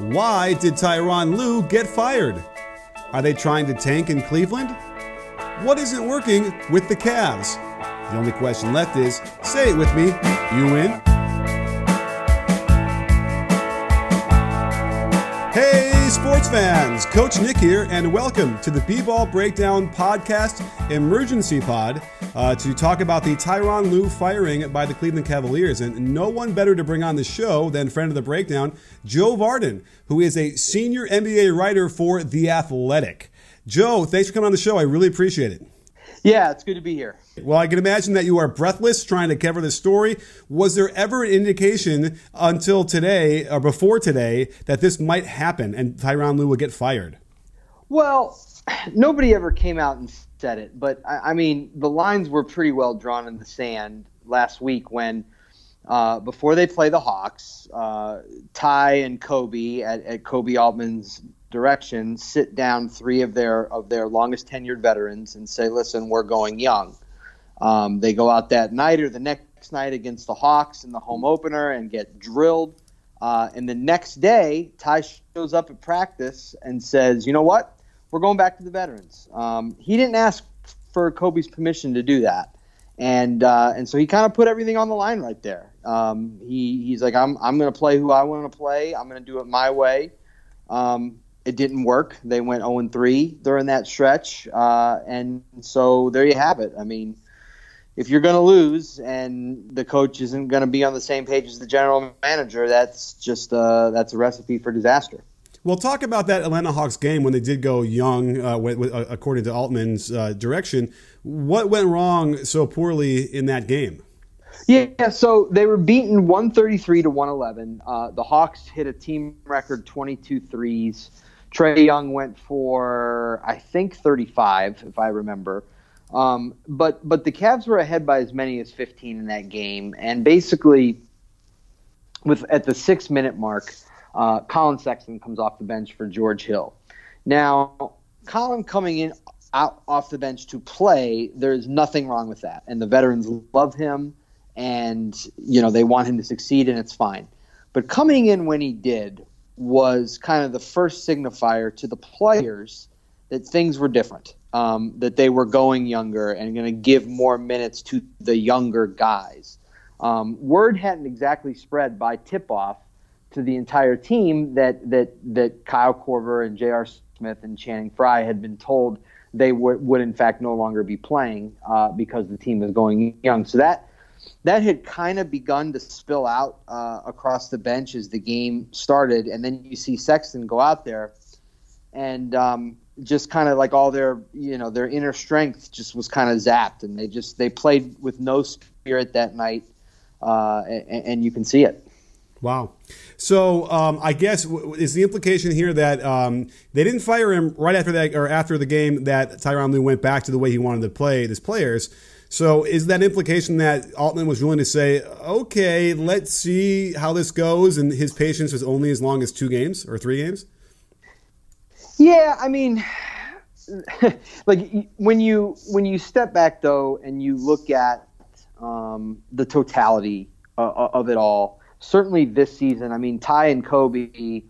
Why did Tyronn Lue get fired? Are they trying to tank in Cleveland? What isn't working with the Cavs? The only question left is say it with me, you win. Hey, sports fans! Coach Nick here, and welcome to the B Ball Breakdown Podcast Emergency Pod uh, to talk about the Tyronn Lue firing by the Cleveland Cavaliers. And no one better to bring on the show than friend of the breakdown, Joe Vardon, who is a senior NBA writer for The Athletic. Joe, thanks for coming on the show. I really appreciate it. Yeah, it's good to be here. Well, I can imagine that you are breathless trying to cover this story. Was there ever an indication until today or before today that this might happen and Tyronn Lue would get fired? Well, nobody ever came out and said it, but I, I mean, the lines were pretty well drawn in the sand last week when, uh, before they play the Hawks, uh, Ty and Koby at, at Koby Altman's direction sit down three of their of their longest tenured veterans and say, "Listen, we're going young." Um, they go out that night or the next night against the Hawks in the home opener and get drilled. Uh, and the next day, Ty shows up at practice and says, "You know what? We're going back to the veterans." Um, he didn't ask for Koby's permission to do that, and uh, and so he kind of put everything on the line right there. Um, he he's like, "I'm I'm going to play who I want to play. I'm going to do it my way." Um, it didn't work. They went 0 3 during that stretch, uh, and so there you have it. I mean, if you're going to lose and the coach isn't going to be on the same page as the general manager, that's just uh, that's a recipe for disaster. Well, talk about that Atlanta Hawks game when they did go young, uh, with, with, uh, according to Altman's uh, direction. What went wrong so poorly in that game? Yeah, so they were beaten 133 to 111. Uh, the Hawks hit a team record 22 threes. Trae Young went for I think 35, if I remember. Um, but but the Cavs were ahead by as many as 15 in that game, and basically, with at the six minute mark, uh, Collin Sexton comes off the bench for George Hill. Now, Collin coming in out off the bench to play, there's nothing wrong with that, and the veterans love him, and you know they want him to succeed, and it's fine. But coming in when he did was kind of the first signifier to the players that things were different, um, that they were going younger and going to give more minutes to the younger guys. Um, word hadn't exactly spread by tip off to the entire team that that that Kyle Korver and J.R. Smith and Channing Frye had been told they would would in fact no longer be playing uh, because the team is going young. So that that had kind of begun to spill out uh, across the bench as the game started, and then you see Sexton go out there, and um, just kind of like all their you know their inner strength just was kind of zapped, and they just they played with no spirit that night, uh, and, and, you can see it. Wow. So um, I guess is the implication here that um, they didn't fire him right after that or after the game that Tyronn Lue went back to the way he wanted to play his players. So is that implication that Altman was willing to say, okay, let's see how this goes, and his patience was only as long as two games or three games? Yeah, I mean, like when you when you step back though and you look at um, the totality uh, of it all, certainly this season. I mean, Ty and Koby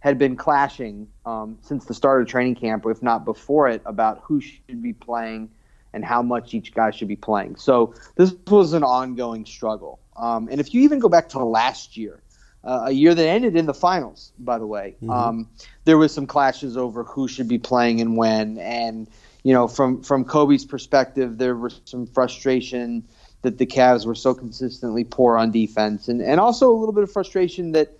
had been clashing um, since the start of training camp, if not before it, about who should be playing and how much each guy should be playing. So this was an ongoing struggle. Um, and if you even go back to last year, uh, a year that ended in the finals, by the way, mm-hmm. um, there was some clashes over who should be playing and when. And you know, from from Koby's perspective, there was some frustration that the Cavs were so consistently poor on defense, and and also a little bit of frustration that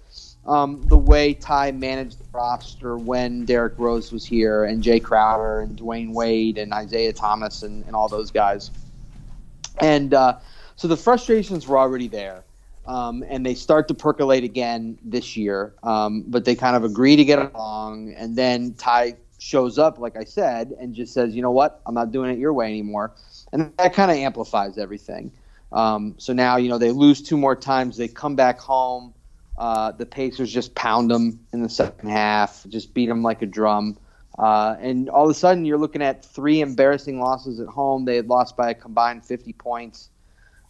um, the way Ty managed the roster when Derrick Rose was here, and Jae Crowder, and Dwyane Wade, and Isaiah Thomas, and, and all those guys. And uh, so the frustrations were already there. Um, and they start to percolate again this year. Um, but they kind of agree to get along, and then Ty shows up, like I said, and just says, "You know what? I'm not doing it your way anymore," and that kind of amplifies everything. Um, so now, you know, they lose two more times. They come back home. Uh, the Pacers just pound them in the second half, just beat them like a drum. Uh, and all of a sudden, you're looking at three embarrassing losses at home. They had lost by a combined 50 points.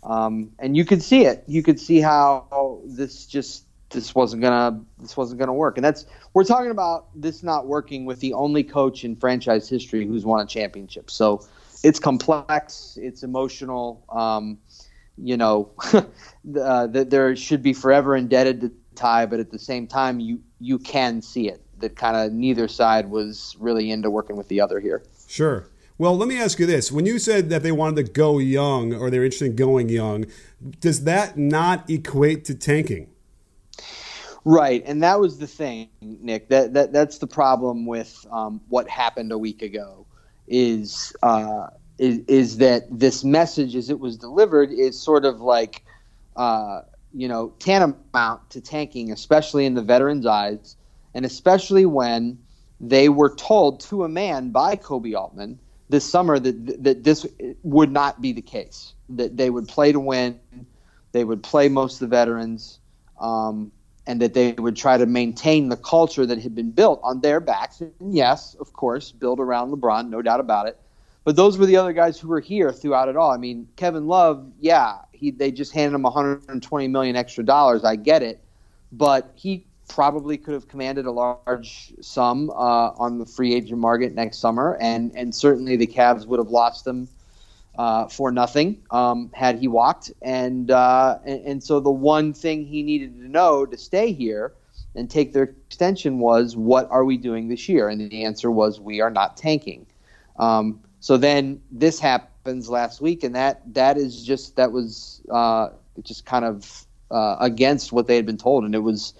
Um, and you could see it. You could see how this just this wasn't gonna this wasn't gonna work. And that's we're talking about this not working with the only coach in franchise history who's won a championship. So it's complex. It's emotional. Um, you know, uh, that there should be forever indebted to Ty, but at the same time, you you can see it that kind of neither side was really into working with the other here. Sure. Well, let me ask you this. When you said that they wanted to go young or they're interested in going young, does that not equate to tanking? Right, and that was the thing, Nick. That that that's the problem with um, what happened a week ago. Is, uh, is is that this message, as it was delivered, is sort of like, uh, you know, tantamount to tanking, especially in the veterans' eyes, and especially when they were told to a man by Koby Altman this summer that that this would not be the case. That they would play to win, they would play most of the veterans, um, and that they would try to maintain the culture that had been built on their backs. And yes, of course, built around LeBron, no doubt about it. But those were the other guys who were here throughout it all. I mean, Kevin Love, yeah, he they just handed him 120 million extra dollars. I get it, but he probably could have commanded a large sum uh, on the free agent market next summer, and and certainly the Cavs would have lost him uh, for nothing um, had he walked. And, uh, and and so the one thing he needed to know to stay here and take their extension was, what are we doing this year? And the answer was, we are not tanking. Um, so then this happens last week, and that that is just that was uh, just kind of uh, against what they had been told, and it was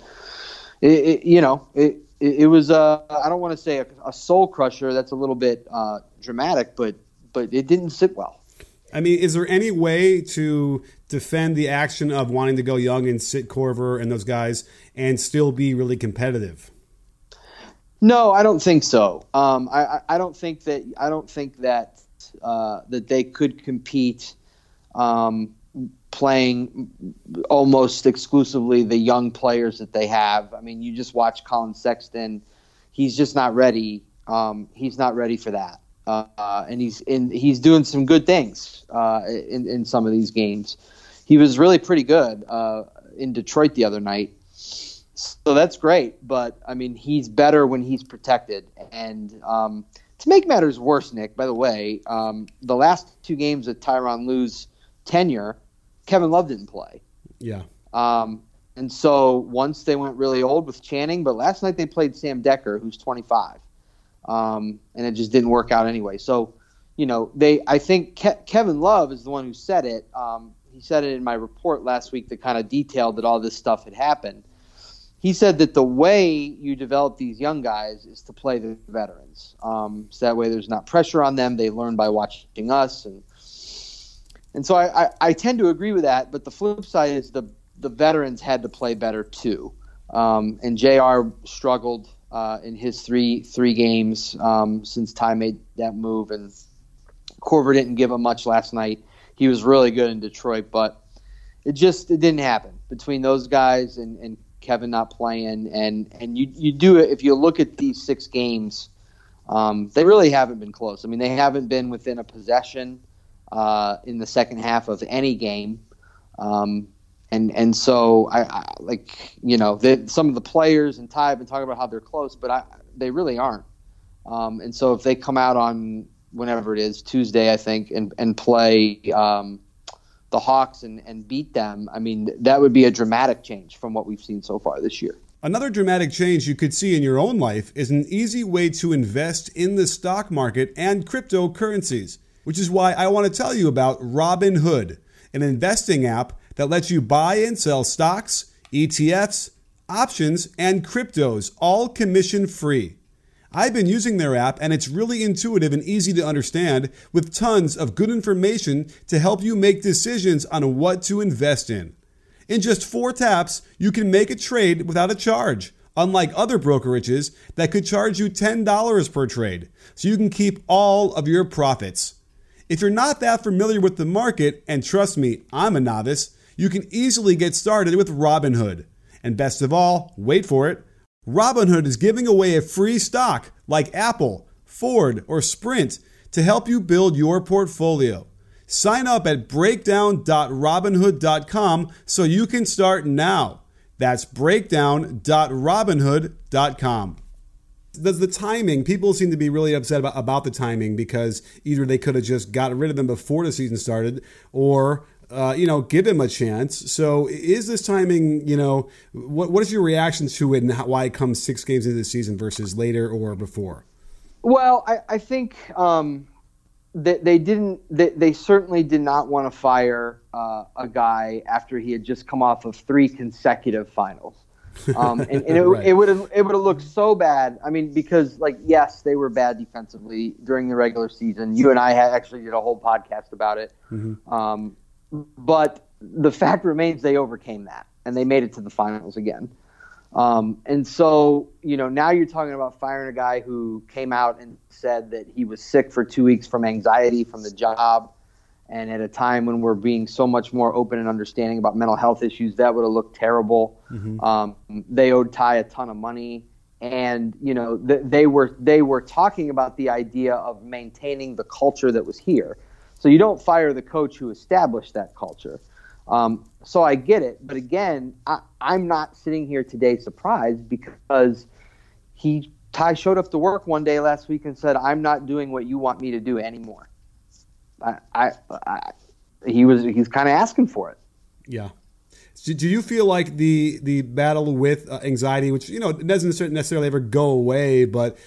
it, it, you know, it, it, was, uh, I don't want to say a, a, soul crusher. That's a little bit uh, dramatic, but, but it didn't sit well. I mean, is there any way to defend the action of wanting to go young and sit Korver and those guys and still be really competitive? No, I don't think so. Um, I, I don't think that I don't think that uh, that they could compete um, playing almost exclusively the young players that they have. I mean, you just watch Collin Sexton; he's just not ready. Um, he's not ready for that, uh, and he's in, he's doing some good things uh, in in some of these games. He was really pretty good uh, in Detroit the other night, so that's great. But I mean, he's better when he's protected. And um, to make matters worse, Nick, by the way, um, the last two games of Tyronn Lue's tenure Kevin Love didn't play. Yeah. Um, and so once they went really old with Channing, but last night they played Sam Dekker, who's 25, um, and it just didn't work out anyway. So, you know, they I think Ke- Kevin Love is the one who said it. Um, he said it in my report last week that kind of detailed that all this stuff had happened. He said that the way you develop these young guys is to play the veterans, um, so that way there's not pressure on them. They learn by watching us and and so I, I, I, tend to agree with that. But the flip side is the the veterans had to play better too. Um, and J.R. struggled uh, in his three three games um, since Ty made that move, and Korver didn't give him much last night. He was really good in Detroit, but it just it didn't happen between those guys and, and Kevin not playing. And and you you do it if you look at these six games. Um, they really haven't been close. I mean, they haven't been within a possession uh, in the second half of any game. Um, and and so I, I like you know some of the players and Ty have been talking about how they're close, but I, they really aren't. Um, and so if they come out on whenever it is Tuesday, I think, and and play um, the Hawks and and beat them, I mean that would be a dramatic change from what we've seen so far this year. Another dramatic change you could see in your own life is an easy way to invest in the stock market and cryptocurrencies which is why I want to tell you about Robinhood, an investing app that lets you buy and sell stocks, ETFs, options, and cryptos, all commission free. I've been using their app and it's really intuitive and easy to understand with tons of good information to help you make decisions on what to invest in. In just four taps, you can make a trade without a charge, unlike other brokerages that could charge you $10 per trade, so you can keep all of your profits. If you're not that familiar with the market, and trust me, I'm a novice, you can easily get started with Robinhood. And best of all, wait for it Robinhood is giving away a free stock like Apple, Ford, or Sprint to help you build your portfolio. Sign up at breakdown.robinhood.com so you can start now. That's breakdown.robinhood.com. Does the timing, people seem to be really upset about, about the timing because either they could have just got rid of them before the season started or uh, you know, give him a chance. So, is this timing? You know, what what is your reaction to it, and how, why it comes six games into the season versus later or before? Well, I, I think um, that they didn't. They, they certainly did not want to fire uh, a guy after he had just come off of three consecutive finals. Um, and, and it, right. it would have it would have looked so bad. I mean, because like yes, they were bad defensively during the regular season. You and I had actually did a whole podcast about it. Mm-hmm. Um, but the fact remains they overcame that and they made it to the finals again. Um, and so, you know, now you're talking about firing a guy who came out and said that he was sick for two weeks from anxiety from the job. And at a time when we're being so much more open and understanding about mental health issues, that would have looked terrible. Mm-hmm. Um, they owed Ty a ton of money. And you know th- they were they were talking about the idea of maintaining the culture that was here. So you don't fire the coach who established that culture. Um, so I get it, but again, I, I'm not sitting here today surprised because he Ty showed up to work one day last week and said, "I'm not doing what you want me to do anymore." I, I, I he was he's kind of asking for it. Yeah. Do you feel like the the battle with uh, anxiety, which you know doesn't necessarily ever go away, but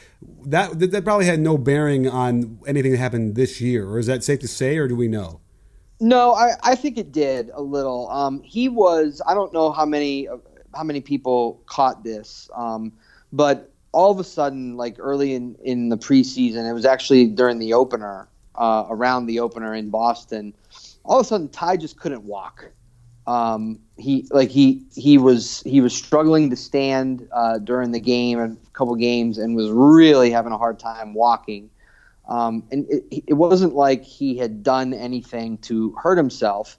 that that probably had no bearing on anything that happened this year, or is that safe to say, or do we know? No, I, I think it did a little. Um, he was I don't know how many how many people caught this, um, but all of a sudden, like early in in the preseason, it was actually during the opener, uh, around the opener in Boston. All of a sudden, Ty just couldn't walk. Um, he like he he was he was struggling to stand uh, during the game and a couple games and was really having a hard time walking. Um, and it, it wasn't like he had done anything to hurt himself.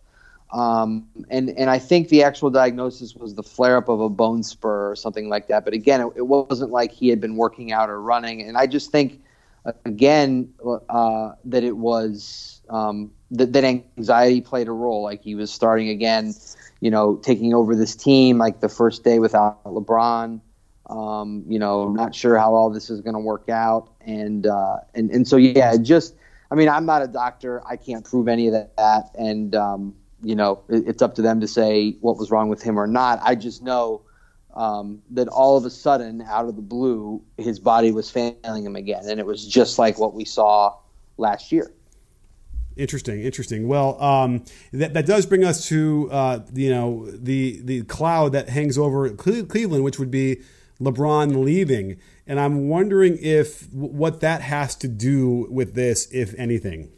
Um, and and I think the actual diagnosis was the flare up of a bone spur or something like that. But again, it, it wasn't like he had been working out or running. And I just think again uh, that it was um, that, that anxiety played a role. Like he was starting again, you know, taking over this team like the first day without LeBron. Um, you know, not sure how all this is going to work out, and uh, and and so yeah, just I mean, I'm not a doctor. I can't prove any of that, and um, you know, it, it's up to them to say what was wrong with him or not. I just know um, that all of a sudden, out of the blue, his body was failing him again, and it was just like what we saw last year. Interesting, interesting. Well, um, that, that does bring us to uh, you know the the cloud that hangs over Cleveland, which would be LeBron leaving, and I'm wondering if what that has to do with this, if anything.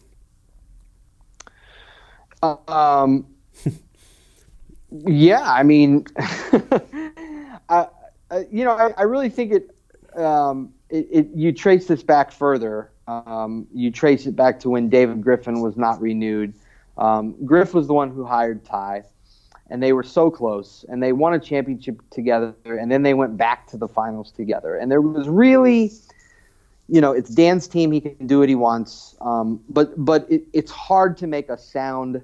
Um, yeah, I mean, I, you know, I, I really think it, um, it, it, You trace this back further um, you trace it back to when David Griffin was not renewed. Um, Griff was the one who hired Ty, and they were so close, and they won a championship together, and then they went back to the finals together. And there was really, you know, it's Dan's team; he can do what he wants. Um, but but it, it's hard to make a sound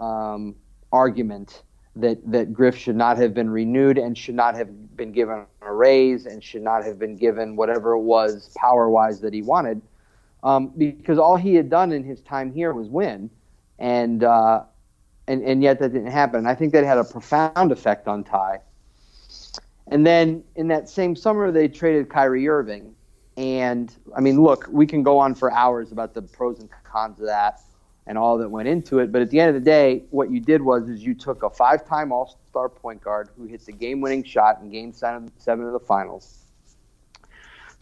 um, argument that that Griff should not have been renewed and should not have been given a raise and should not have been given whatever it was power wise that he wanted um, because all he had done in his time here was win, and uh, and and yet that didn't happen. And I think that had a profound effect on Ty. And then in that same summer, they traded Kyrie Irving, and I mean, look, we can go on for hours about the pros and cons of that and all that went into it. But at the end of the day, what you did was is you took a five-time All-Star point guard who hits the game-winning shot in Game Seven of the Finals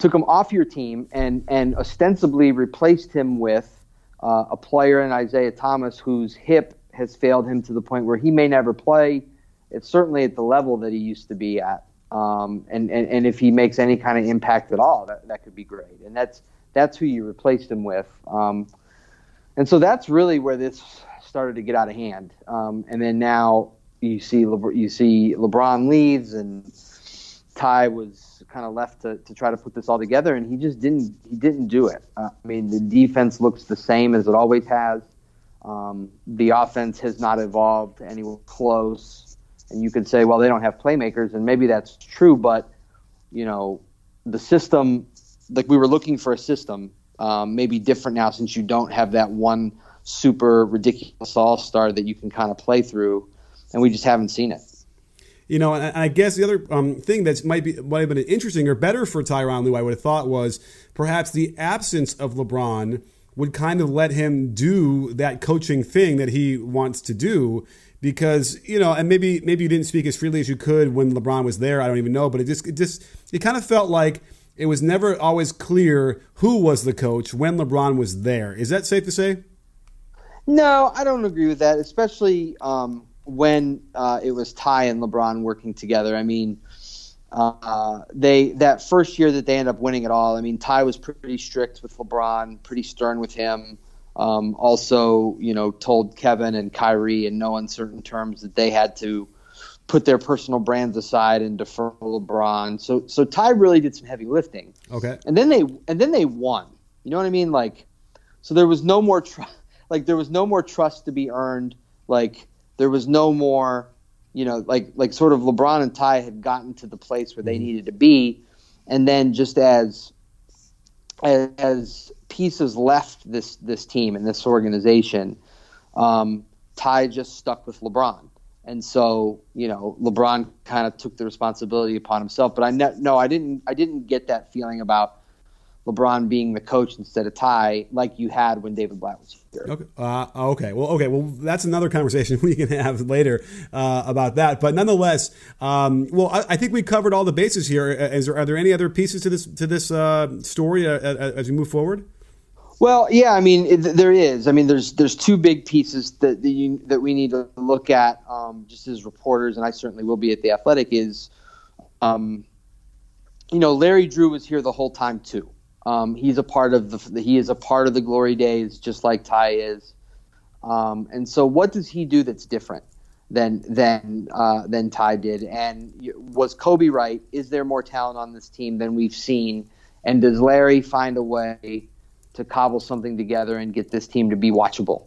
took him off your team and and ostensibly replaced him with uh, a player in Isaiah Thomas whose hip has failed him to the point where he may never play. It's certainly at the level that he used to be at. Um, and, and, and if he makes any kind of impact at all, that, that could be great. And that's that's who you replaced him with. Um, and so that's really where this started to get out of hand. Um, and then now you see you see LeBron leaves and Ty was kind of left to, to try to put this all together, and he just didn't he didn't do it. Uh, I mean, the defense looks the same as it always has. Um, the offense has not evolved anywhere close, and you could say, well, they don't have playmakers, and maybe that's true, but you know, the system, like we were looking for a system, um, maybe different now since you don't have that one super ridiculous all star that you can kind of play through, and we just haven't seen it. You know, and I guess the other um, thing that might be might have been interesting or better for Tyronn Lue, I would have thought was perhaps the absence of LeBron would kind of let him do that coaching thing that he wants to do because you know and maybe maybe you didn't speak as freely as you could when LeBron was there I don't even know but it just it just it kind of felt like it was never always clear who was the coach when LeBron was there is that safe to say no I don't agree with that especially um, when uh, it was Ty and LeBron working together I mean uh, they that first year that they end up winning it all. I mean, Ty was pretty strict with LeBron, pretty stern with him. Um, also, you know, told Kevin and Kyrie in no uncertain terms that they had to put their personal brands aside and defer to LeBron. So, so Ty really did some heavy lifting. Okay. And then they and then they won. You know what I mean? Like, so there was no more trust. Like there was no more trust to be earned. Like there was no more you know, like like sort of LeBron and Ty had gotten to the place where they mm-hmm. needed to be, and then just as as, as pieces left this this team and this organization, um, Ty just stuck with LeBron, and so you know LeBron kind of took the responsibility upon himself. But I ne- no, I didn't I didn't get that feeling about LeBron being the coach instead of Ty, like you had when David Blatt was here. Okay. Uh, okay. Well. Okay. Well, that's another conversation we can have later uh, about that. But nonetheless, um, well, I, I, think we covered all the bases here. Uh, there, are there any other pieces to this to this uh, story uh, as we move forward? Well, yeah. I mean, it, there is. I mean, there's there's two big pieces that that, you, that we need to look at um, just as reporters, and I certainly will be at the Athletic. Is um, you know, Larry Drew was here the whole time too. Um, he's a part of the he is a part of the glory days, just like Ty is. Um, and so, what does he do that's different than than uh, than Ty did? And was Koby right? Is there more talent on this team than we've seen? And does Larry find a way to cobble something together and get this team to be watchable?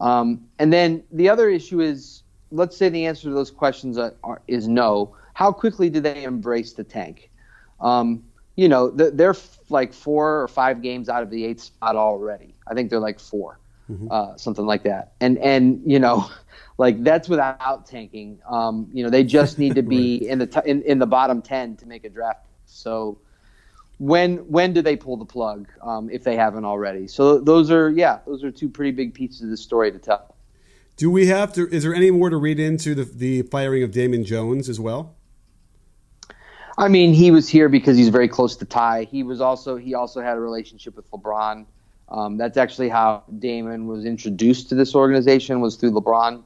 Um, and then the other issue is, let's say the answer to those questions are, are, is no. How quickly do they embrace the tank? Um, you know, they're like four or five games out of the eighth spot already. I think they're like 4 mm-hmm. uh, something like that. And and you know, like that's without tanking. Um, you know, they just need to be right. in the t- in, in the bottom ten to make a draft. So when when do they pull the plug um, if they haven't already? So those are yeah, those are two pretty big pieces of the story to tell. Do we have to? Is there any more to read into the the firing of Damon Jones as well? I mean, he was here because he's very close to Ty. He was also he also had a relationship with LeBron. Um, that's actually how Damon was introduced to this organization was through LeBron.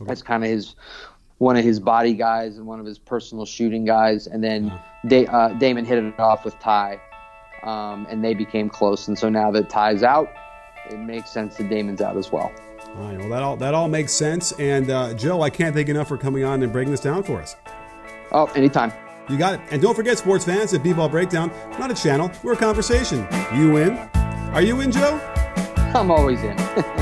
Okay. That's kind of his one of his body guys and one of his personal shooting guys. And then da- uh, Damon hit it off with Ty, um, and they became close. And so now that Ty's out, it makes sense that Damon's out as well. All right. Well, that all that all makes sense. And uh, Joe, I can't thank enough for coming on and breaking this down for us. Oh, anytime. You got it. And don't forget, sports fans, at B-Ball Breakdown, not a channel, we're a conversation. You in? Are you in, Joe? I'm always in.